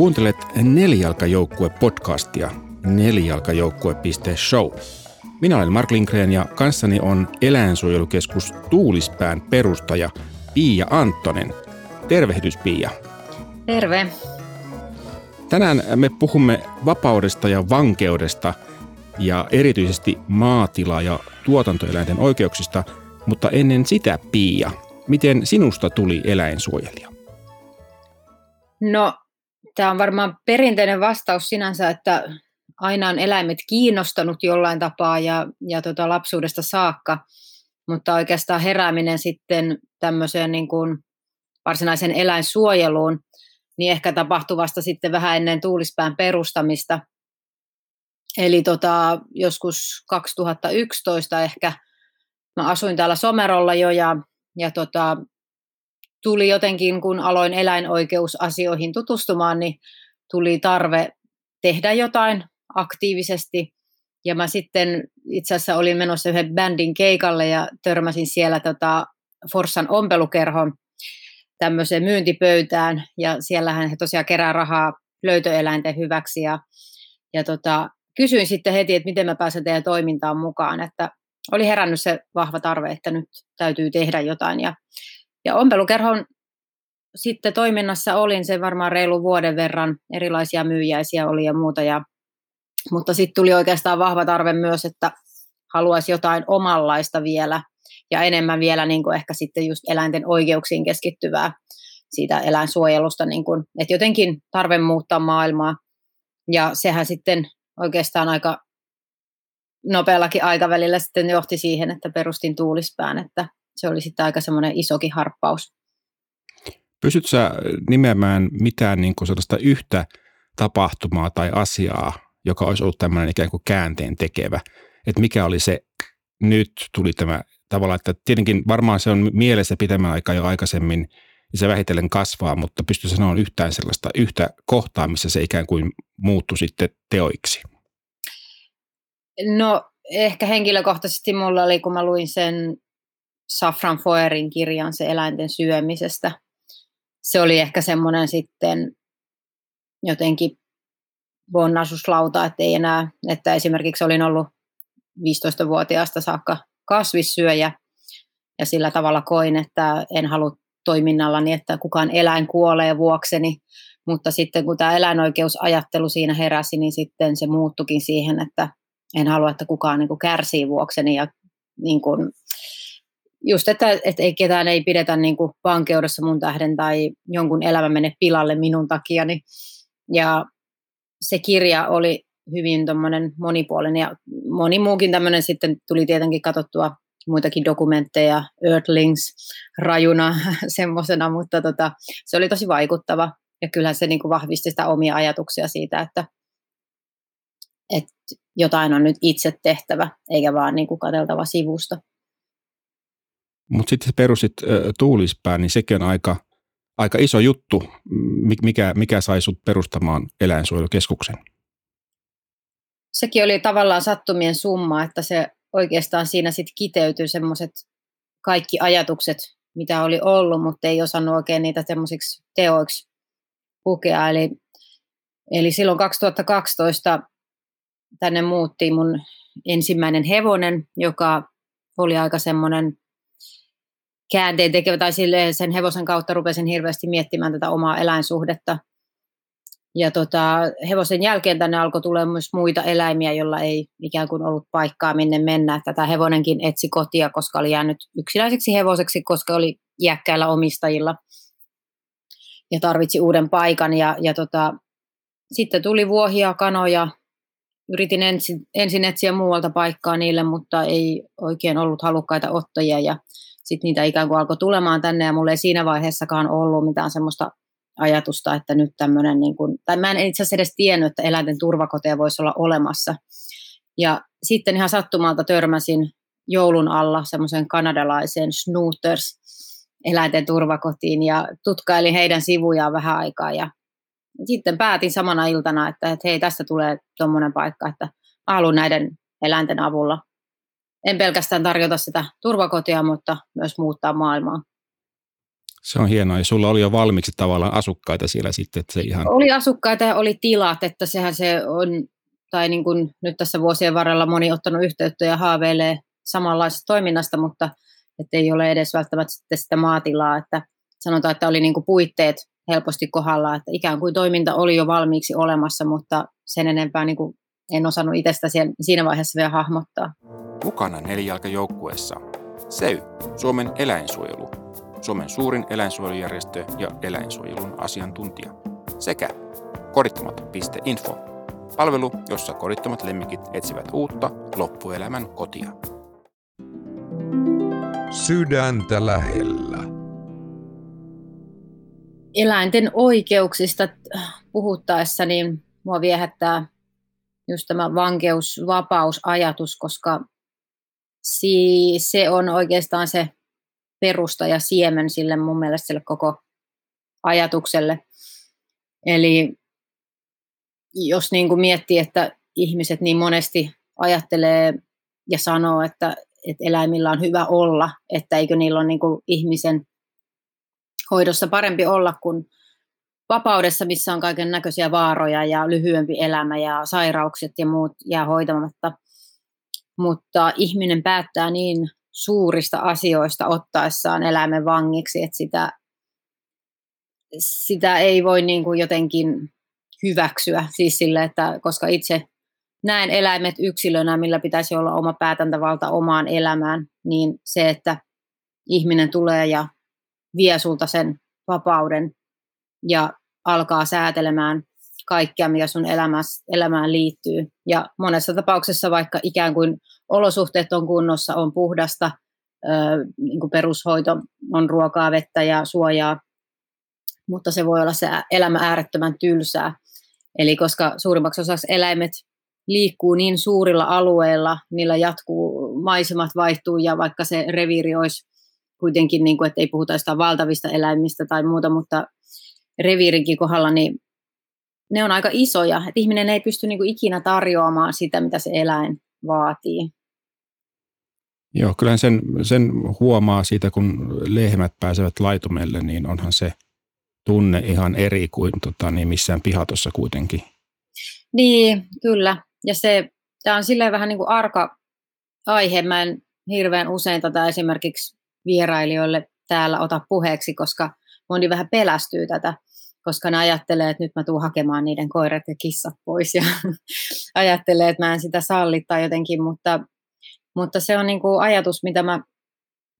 Kuuntelet Nelijalkajoukkue-podcastia nelijalkajoukkue.show. Minä olen Mark Lindgren ja kanssani on eläinsuojelukeskus Tuulispään perustaja Pia Anttonen. Tervehdys Pia. Terve. Tänään me puhumme vapaudesta ja vankeudesta ja erityisesti maatila- ja tuotantoeläinten oikeuksista, mutta ennen sitä Pia, miten sinusta tuli eläinsuojelija? No, tämä on varmaan perinteinen vastaus sinänsä, että aina on eläimet kiinnostanut jollain tapaa ja, ja tota lapsuudesta saakka, mutta oikeastaan herääminen sitten tämmöiseen niin kuin varsinaisen eläinsuojeluun, niin ehkä tapahtui vasta sitten vähän ennen tuulispään perustamista. Eli tota, joskus 2011 ehkä mä asuin täällä Somerolla jo ja, ja tota, tuli jotenkin, kun aloin eläinoikeusasioihin tutustumaan, niin tuli tarve tehdä jotain aktiivisesti. Ja mä sitten itse asiassa olin menossa yhden bändin keikalle ja törmäsin siellä tota Forssan ompelukerhon tämmöiseen myyntipöytään. Ja siellähän he tosiaan kerää rahaa löytöeläinten hyväksi. Ja, ja tota, kysyin sitten heti, että miten mä pääsen teidän toimintaan mukaan. Että oli herännyt se vahva tarve, että nyt täytyy tehdä jotain. Ja, ja ompelukerhon sitten toiminnassa olin se varmaan reilu vuoden verran. Erilaisia myyjäisiä oli ja muuta. Ja, mutta sitten tuli oikeastaan vahva tarve myös, että haluaisi jotain omanlaista vielä ja enemmän vielä niin kuin ehkä sitten just eläinten oikeuksiin keskittyvää siitä eläinsuojelusta, niin kuin, että jotenkin tarve muuttaa maailmaa. Ja sehän sitten oikeastaan aika nopeallakin aikavälillä sitten johti siihen, että perustin tuulispään, että se oli sitten aika semmoinen isokin harppaus. Pystytkö sä nimeämään mitään niin kuin sellaista yhtä tapahtumaa tai asiaa, joka olisi ollut tämmöinen ikään kuin käänteen tekevä? Että mikä oli se, nyt tuli tämä tavalla, että tietenkin varmaan se on mielessä pitemmän aikaa jo aikaisemmin ja se vähitellen kasvaa, mutta pystyy sanoa yhtään sellaista yhtä kohtaa, missä se ikään kuin muuttui sitten teoiksi? No ehkä henkilökohtaisesti mulla oli, kun mä luin sen Safran Foerin kirjan se eläinten syömisestä. Se oli ehkä semmoinen sitten jotenkin bonnasuslauta, että ei enää, että esimerkiksi olin ollut 15-vuotiaasta saakka kasvissyöjä ja sillä tavalla koin, että en halua toiminnallani, että kukaan eläin kuolee vuokseni, mutta sitten kun tämä eläinoikeusajattelu siinä heräsi, niin sitten se muuttukin siihen, että en halua, että kukaan niin kuin kärsii vuokseni ja niin kuin, just, että, että ei ketään ei pidetä niin kuin vankeudessa mun tähden tai jonkun elämä mene pilalle minun takiani. Ja se kirja oli hyvin monipuolinen ja moni muukin tämmöinen sitten tuli tietenkin katsottua muitakin dokumentteja, Earthlings rajuna semmoisena, mutta tota, se oli tosi vaikuttava ja kyllähän se niin kuin vahvisti sitä omia ajatuksia siitä, että, että jotain on nyt itse tehtävä, eikä vaan niin kuin katseltava sivusta. Mutta sitten perusit Tuulispään, niin sekin on aika, aika iso juttu. Mikä, mikä sai sut perustamaan eläinsuojelukeskuksen? Sekin oli tavallaan sattumien summa, että se oikeastaan siinä sitten kiteytyi semmoiset kaikki ajatukset, mitä oli ollut, mutta ei osannut oikein niitä semmoisiksi teoiksi pukea. Eli, eli silloin 2012 tänne muutti mun ensimmäinen hevonen, joka oli aika semmoinen käänteen tekevä, tai sen hevosen kautta rupesin hirveästi miettimään tätä omaa eläinsuhdetta – ja tota, hevosen jälkeen tänne alkoi tulla myös muita eläimiä, joilla ei ikään kuin ollut paikkaa minne mennä. Tätä hevonenkin etsi kotia, koska oli jäänyt yksinäiseksi hevoseksi, koska oli iäkkäillä omistajilla ja tarvitsi uuden paikan. Ja, ja tota, sitten tuli vuohia, kanoja. Yritin ensin, ensin etsiä muualta paikkaa niille, mutta ei oikein ollut halukkaita ottajia. Ja sitten niitä ikään kuin alkoi tulemaan tänne ja mulla ei siinä vaiheessakaan ollut mitään semmoista ajatusta, että nyt tämmöinen, niin kuin, tai mä en itse asiassa edes tiennyt, että eläinten turvakoteja voisi olla olemassa. Ja sitten ihan sattumalta törmäsin joulun alla semmoisen kanadalaisen Snooters eläinten turvakotiin ja tutkailin heidän sivujaan vähän aikaa ja sitten päätin samana iltana, että, että hei, tästä tulee tuommoinen paikka, että haluan näiden eläinten avulla en pelkästään tarjota sitä turvakotia, mutta myös muuttaa maailmaa. Se on hienoa, ja sulla oli jo valmiiksi tavallaan asukkaita siellä sitten, että se ihan... Oli asukkaita ja oli tilat, että sehän se on, tai niin kuin nyt tässä vuosien varrella moni ottanut yhteyttä ja haaveilee samanlaisesta toiminnasta, mutta että ei ole edes välttämättä sitten sitä maatilaa, että sanotaan, että oli niin kuin puitteet helposti kohdalla, että ikään kuin toiminta oli jo valmiiksi olemassa, mutta sen enempää niin kuin en osannut itsestä siinä vaiheessa vielä hahmottaa. Mukana nelijalkajoukkueessa SEY, Suomen eläinsuojelu, Suomen suurin eläinsuojelujärjestö ja eläinsuojelun asiantuntija, sekä kodittomat.info, palvelu, jossa kodittomat lemmikit etsivät uutta loppuelämän kotia. Sydäntä lähellä. Eläinten oikeuksista puhuttaessa, niin mua viehättää just tämä vankeusvapausajatus, koska se on oikeastaan se perusta ja siemen sille mun mielestä sille koko ajatukselle. Eli jos niin kuin miettii, että ihmiset niin monesti ajattelee ja sanoo, että, että eläimillä on hyvä olla, että eikö niillä ole niin kuin ihmisen hoidossa parempi olla kuin vapaudessa, missä on kaiken näköisiä vaaroja ja lyhyempi elämä ja sairaukset ja muut jää hoitamatta. Mutta ihminen päättää niin suurista asioista ottaessaan eläimen vangiksi, että sitä, sitä ei voi niin kuin jotenkin hyväksyä, siis sille, että koska itse näen eläimet yksilönä, millä pitäisi olla oma päätäntävalta omaan elämään, niin se, että ihminen tulee ja vie sulta sen vapauden ja alkaa säätelemään kaikkea, mikä sun elämässä, elämään liittyy. Ja monessa tapauksessa vaikka ikään kuin olosuhteet on kunnossa, on puhdasta, niin kuin perushoito on ruokaa, vettä ja suojaa, mutta se voi olla se elämä äärettömän tylsää. Eli koska suurimmaksi osaksi eläimet liikkuu niin suurilla alueilla, niillä jatkuu, maisemat vaihtuu ja vaikka se reviiri olisi kuitenkin, niin kuin, että ei puhuta jostain valtavista eläimistä tai muuta, mutta reviirinkin kohdalla, niin ne on aika isoja, että ihminen ei pysty niin kuin ikinä tarjoamaan sitä, mitä se eläin vaatii. Joo, kyllä sen, sen huomaa siitä, kun lehmät pääsevät laitumelle, niin onhan se tunne ihan eri kuin tota, niin missään pihatossa kuitenkin. Niin, kyllä. Ja se, tämä on silleen vähän niin kuin arka aihe. Mä en hirveän usein tätä esimerkiksi vierailijoille täällä ota puheeksi, koska moni vähän pelästyy tätä koska ne ajattelee, että nyt mä tuun hakemaan niiden koirat ja kissat pois ja ajattelee, että mä en sitä salli tai jotenkin, mutta, mutta se on niin kuin ajatus, mitä mä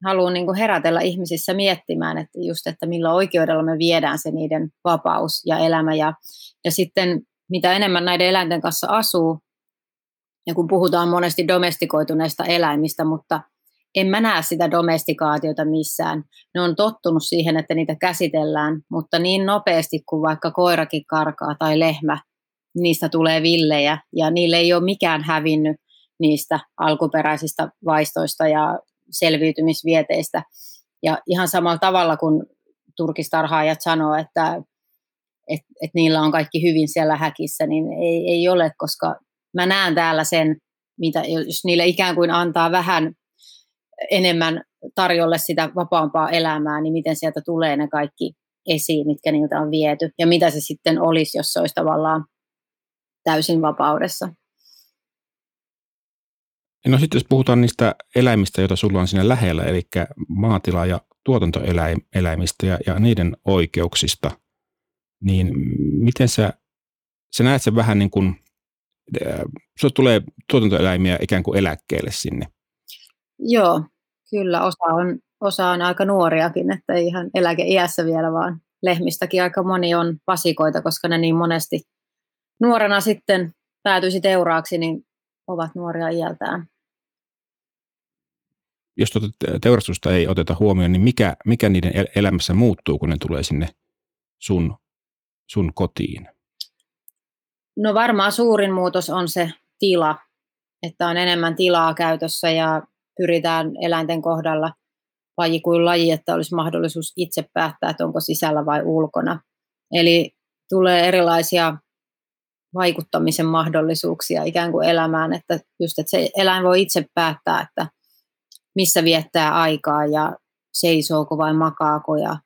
haluan niin kuin herätellä ihmisissä miettimään, että just, että millä oikeudella me viedään se niiden vapaus ja elämä ja, ja sitten mitä enemmän näiden eläinten kanssa asuu, ja kun puhutaan monesti domestikoituneista eläimistä, mutta en mä näe sitä domestikaatiota missään. Ne on tottunut siihen, että niitä käsitellään, mutta niin nopeasti kuin vaikka koirakin karkaa tai lehmä, niistä tulee villejä ja niille ei ole mikään hävinnyt niistä alkuperäisistä vaistoista ja selviytymisvieteistä. Ja ihan samalla tavalla kuin turkistarhaajat sanoo, että et, et niillä on kaikki hyvin siellä häkissä, niin ei, ei ole, koska mä näen täällä sen, mitä, jos niille ikään kuin antaa vähän enemmän tarjolle sitä vapaampaa elämää, niin miten sieltä tulee ne kaikki esiin, mitkä niiltä on viety. Ja mitä se sitten olisi, jos se olisi tavallaan täysin vapaudessa. No sitten jos puhutaan niistä eläimistä, joita sulla on siinä lähellä, eli maatila- ja tuotantoeläimistä ja, ja niiden oikeuksista, niin miten sä, sä näet sen vähän niin kuin, sulla tulee tuotantoeläimiä ikään kuin eläkkeelle sinne – Joo, kyllä. Osa on, osa on aika nuoriakin, että ei ihan eläkeiässä vielä, vaan lehmistäkin aika moni on pasikoita, koska ne niin monesti nuorena sitten päätyisi teuraaksi, niin ovat nuoria iältään. Jos tuota teurastusta ei oteta huomioon, niin mikä, mikä niiden elämässä muuttuu, kun ne tulee sinne sun, sun kotiin? No varmaan suurin muutos on se tila, että on enemmän tilaa käytössä ja pyritään eläinten kohdalla laji kuin laji, että olisi mahdollisuus itse päättää, että onko sisällä vai ulkona. Eli tulee erilaisia vaikuttamisen mahdollisuuksia ikään kuin elämään, että just, että se eläin voi itse päättää, että missä viettää aikaa ja seisooko vai makaako ja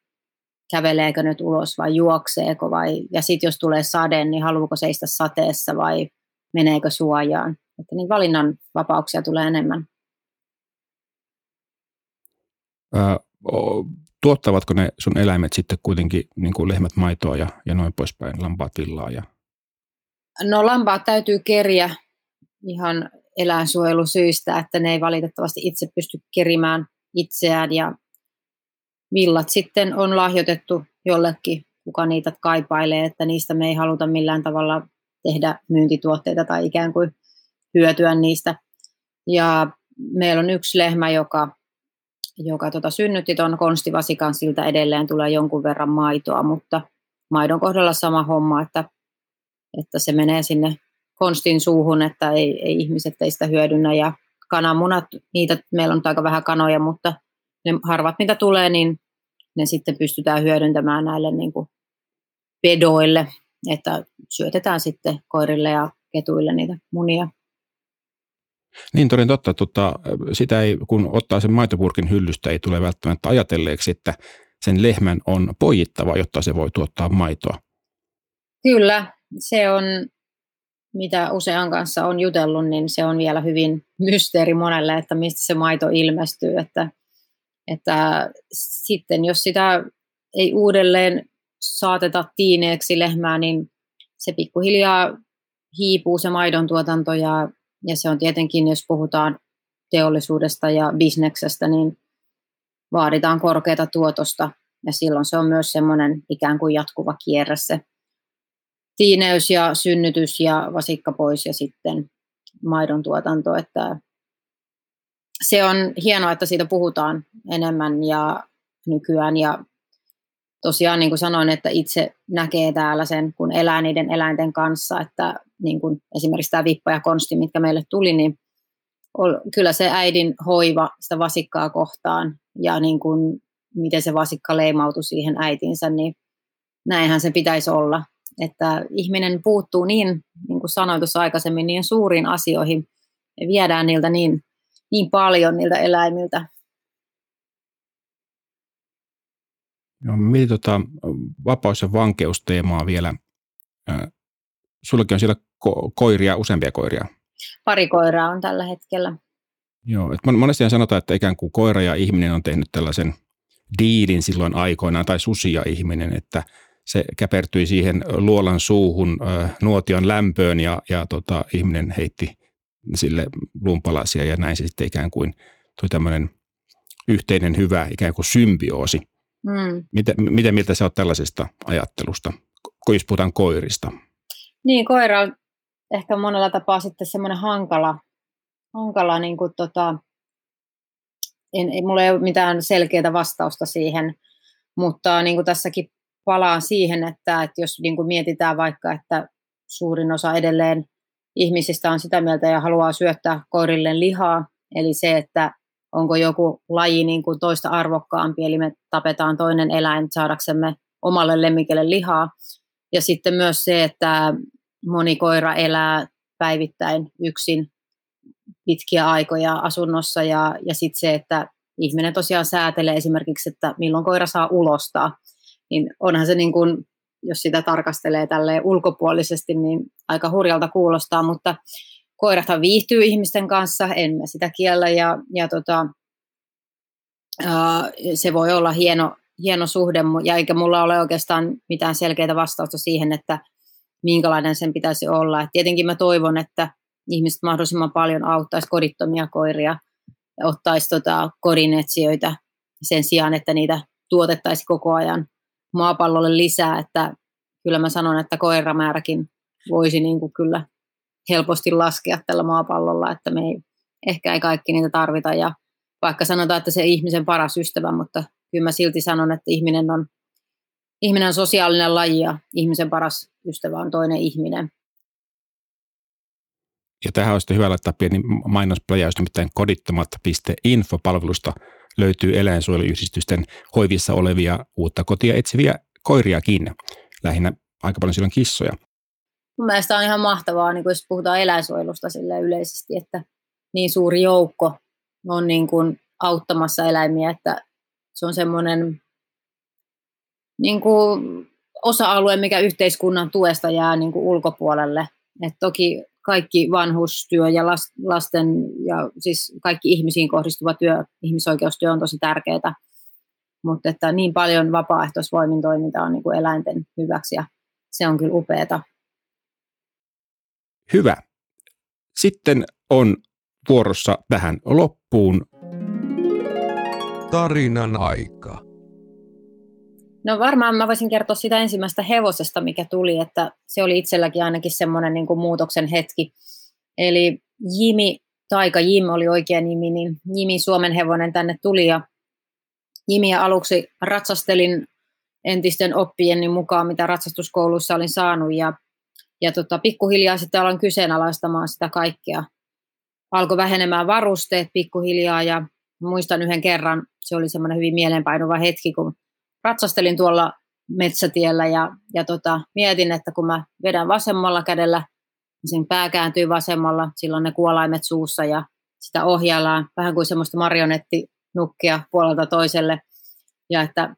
käveleekö nyt ulos vai juokseeko vai, ja sitten jos tulee sade, niin haluuko seistä sateessa vai meneekö suojaan. Että niin valinnan vapauksia tulee enemmän. Tuottavatko ne sun eläimet sitten kuitenkin niin kuin lehmät maitoa ja, ja noin poispäin, lampaat villaa? Ja... No lampaat täytyy keriä ihan eläinsuojelusyistä, että ne ei valitettavasti itse pysty kerimään itseään ja villat sitten on lahjoitettu jollekin, kuka niitä kaipailee, että niistä me ei haluta millään tavalla tehdä myyntituotteita tai ikään kuin hyötyä niistä. Ja meillä on yksi lehmä, joka, joka tota, synnytti tuon konstivasikan, siltä edelleen tulee jonkun verran maitoa, mutta maidon kohdalla sama homma, että, että se menee sinne konstin suuhun, että ei, ei ihmiset teistä hyödynnä. Ja kananmunat, niitä, meillä on aika vähän kanoja, mutta ne harvat mitä tulee, niin ne sitten pystytään hyödyntämään näille niin kuin pedoille, että syötetään sitten koirille ja ketuille niitä munia. Niin toden totta, tota, sitä ei, kun ottaa sen maitopurkin hyllystä, ei tule välttämättä ajatelleeksi, että sen lehmän on pojittava, jotta se voi tuottaa maitoa. Kyllä, se on, mitä usean kanssa on jutellut, niin se on vielä hyvin mysteeri monelle, että mistä se maito ilmestyy. Että, että sitten jos sitä ei uudelleen saateta tiineeksi lehmää, niin se pikkuhiljaa hiipuu se maidon tuotanto ja, ja se on tietenkin, jos puhutaan teollisuudesta ja bisneksestä, niin vaaditaan korkeata tuotosta. Ja silloin se on myös semmoinen ikään kuin jatkuva kierre se tiineys ja synnytys ja vasikka pois ja sitten maidon tuotanto, että se on hienoa, että siitä puhutaan enemmän ja nykyään. Ja tosiaan niin kuin sanoin, että itse näkee täällä sen, kun elää niiden eläinten kanssa, että niin kuin esimerkiksi tämä vippa ja konsti, mitkä meille tuli, niin kyllä se äidin hoiva sitä vasikkaa kohtaan ja niin kuin miten se vasikka leimautui siihen äitinsä, niin näinhän se pitäisi olla. Että ihminen puuttuu niin, niin kuin sanoin tuossa aikaisemmin, niin suuriin asioihin. Me viedään niiltä niin, niin paljon niiltä eläimiltä. Joo, mietin tota vapaus- ja vankeusteemaa vielä. Sullakin on siellä ko- koiria, useampia koiria. Pari koiraa on tällä hetkellä. Joo, että monesti sanotaan, että ikään kuin koira ja ihminen on tehnyt tällaisen diilin silloin aikoinaan, tai susi ja ihminen, että se käpertyi siihen luolan suuhun nuotion lämpöön ja, ja tota, ihminen heitti sille lumpalasia ja näin se sitten ikään kuin tuli tämmöinen yhteinen hyvä ikään kuin symbioosi. Mm. Miten, miten mieltä sä oot tällaisesta ajattelusta, jos puhutaan koirista? Niin, koira on ehkä monella tapaa sitten semmoinen hankala, hankala niin kuin tota, en, ei, mulla ei ole mitään selkeää vastausta siihen, mutta niin kuin tässäkin palaan siihen, että, että jos niin kuin mietitään vaikka, että suurin osa edelleen ihmisistä on sitä mieltä ja haluaa syöttää koirille lihaa, eli se, että onko joku laji niin kuin toista arvokkaampi, eli me tapetaan toinen eläin saadaksemme omalle lemmikelle lihaa. Ja sitten myös se, että moni koira elää päivittäin yksin pitkiä aikoja asunnossa ja, ja sitten se, että ihminen tosiaan säätelee esimerkiksi, että milloin koira saa ulostaa, niin onhan se niin kuin, jos sitä tarkastelee tälle ulkopuolisesti, niin aika hurjalta kuulostaa, mutta koirathan viihtyy ihmisten kanssa, emme sitä kiellä ja, ja tota, ää, se voi olla hieno, hieno suhde, ja eikä mulla ole oikeastaan mitään selkeää vastausta siihen, että minkälainen sen pitäisi olla. Et tietenkin mä toivon, että ihmiset mahdollisimman paljon auttaisi kodittomia koiria ja ottaisi tota kodinetsijöitä sen sijaan, että niitä tuotettaisiin koko ajan maapallolle lisää, että kyllä mä sanon, että koiramääräkin voisi niin kuin kyllä helposti laskea tällä maapallolla, että me ei, ehkä ei kaikki niitä tarvita ja vaikka sanotaan, että se ihmisen paras ystävä, mutta kyllä mä silti sanon, että ihminen on, ihminen on sosiaalinen laji ja ihmisen paras ystävä on toinen ihminen. Ja tähän olisi hyvä laittaa pieni mainospläjäys, nimittäin kodittomat.info-palvelusta löytyy eläinsuojeluyhdistysten hoivissa olevia uutta kotia etsiviä koiriakin, lähinnä aika paljon silloin kissoja. Mun mielestä on ihan mahtavaa, niin jos puhutaan eläinsuojelusta sille yleisesti, että niin suuri joukko on niin kuin auttamassa eläimiä, että se on semmoinen niin kuin osa-alue, mikä yhteiskunnan tuesta jää niin kuin ulkopuolelle. Et toki kaikki vanhustyö ja lasten ja siis kaikki ihmisiin kohdistuva työ, ihmisoikeustyö on tosi tärkeää, mutta että niin paljon vapaaehtoisvoimin toiminta on niin kuin eläinten hyväksi ja se on kyllä upeata. Hyvä. Sitten on vuorossa tähän loppuun. Tarinan aika. No varmaan mä voisin kertoa sitä ensimmäistä hevosesta, mikä tuli, että se oli itselläkin ainakin semmoinen niin kuin muutoksen hetki. Eli Jimi, Taika Jim oli oikea nimi, niin Jimi Suomen hevonen tänne tuli ja Jimiä aluksi ratsastelin entisten oppieni mukaan, mitä ratsastuskoulussa olin saanut ja, ja tota, pikkuhiljaa sitten aloin kyseenalaistamaan sitä kaikkea. Alkoi vähenemään varusteet pikkuhiljaa ja muistan yhden kerran, se oli semmoinen hyvin mielenpainuva hetki, kun ratsastelin tuolla metsätiellä ja, ja tota, mietin, että kun mä vedän vasemmalla kädellä, niin sen pää kääntyy vasemmalla, silloin ne kuolaimet suussa ja sitä ohjaillaan vähän kuin semmoista marionettinukkia puolelta toiselle. Ja että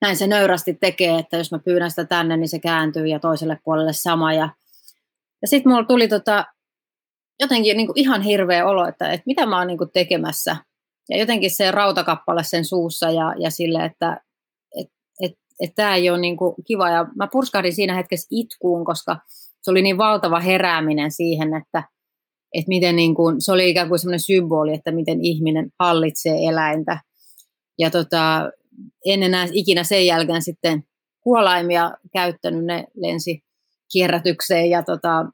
näin se nöyrästi tekee, että jos mä pyydän sitä tänne, niin se kääntyy ja toiselle puolelle sama. Ja, ja sitten mulla tuli tota, jotenkin niin ihan hirveä olo, että, että mitä mä oon niin tekemässä. Ja jotenkin se rautakappale sen suussa ja, ja sille, että että tämä ei ole niin kiva. Ja mä purskahdin siinä hetkessä itkuun, koska se oli niin valtava herääminen siihen, että, että miten niin kuin, se oli ikään kuin semmoinen symboli, että miten ihminen hallitsee eläintä. Ja tota, en enää ikinä sen jälkeen sitten kuolaimia käyttänyt, ne lensi kierrätykseen ja, tota,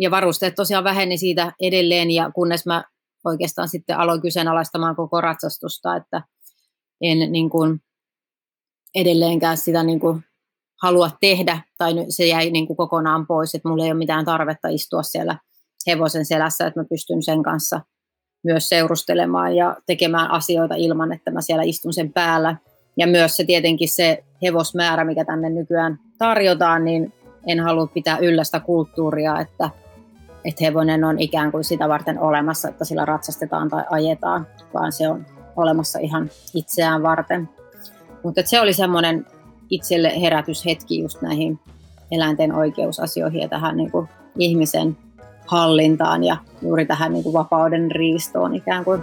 ja varusteet tosiaan väheni siitä edelleen ja kunnes mä oikeastaan sitten aloin kyseenalaistamaan koko ratsastusta, että en niin kuin, edelleenkään sitä niin kuin halua tehdä, tai se jäi niin kuin kokonaan pois, että mulla ei ole mitään tarvetta istua siellä hevosen selässä, että mä pystyn sen kanssa myös seurustelemaan ja tekemään asioita ilman, että mä siellä istun sen päällä. Ja myös se tietenkin se hevosmäärä, mikä tänne nykyään tarjotaan, niin en halua pitää yllä sitä kulttuuria, että, että hevonen on ikään kuin sitä varten olemassa, että sillä ratsastetaan tai ajetaan, vaan se on olemassa ihan itseään varten. Mutta se oli semmoinen itselle herätyshetki just näihin eläinten oikeusasioihin ja tähän niin kuin ihmisen hallintaan ja juuri tähän niin kuin vapauden riistoon ikään kuin.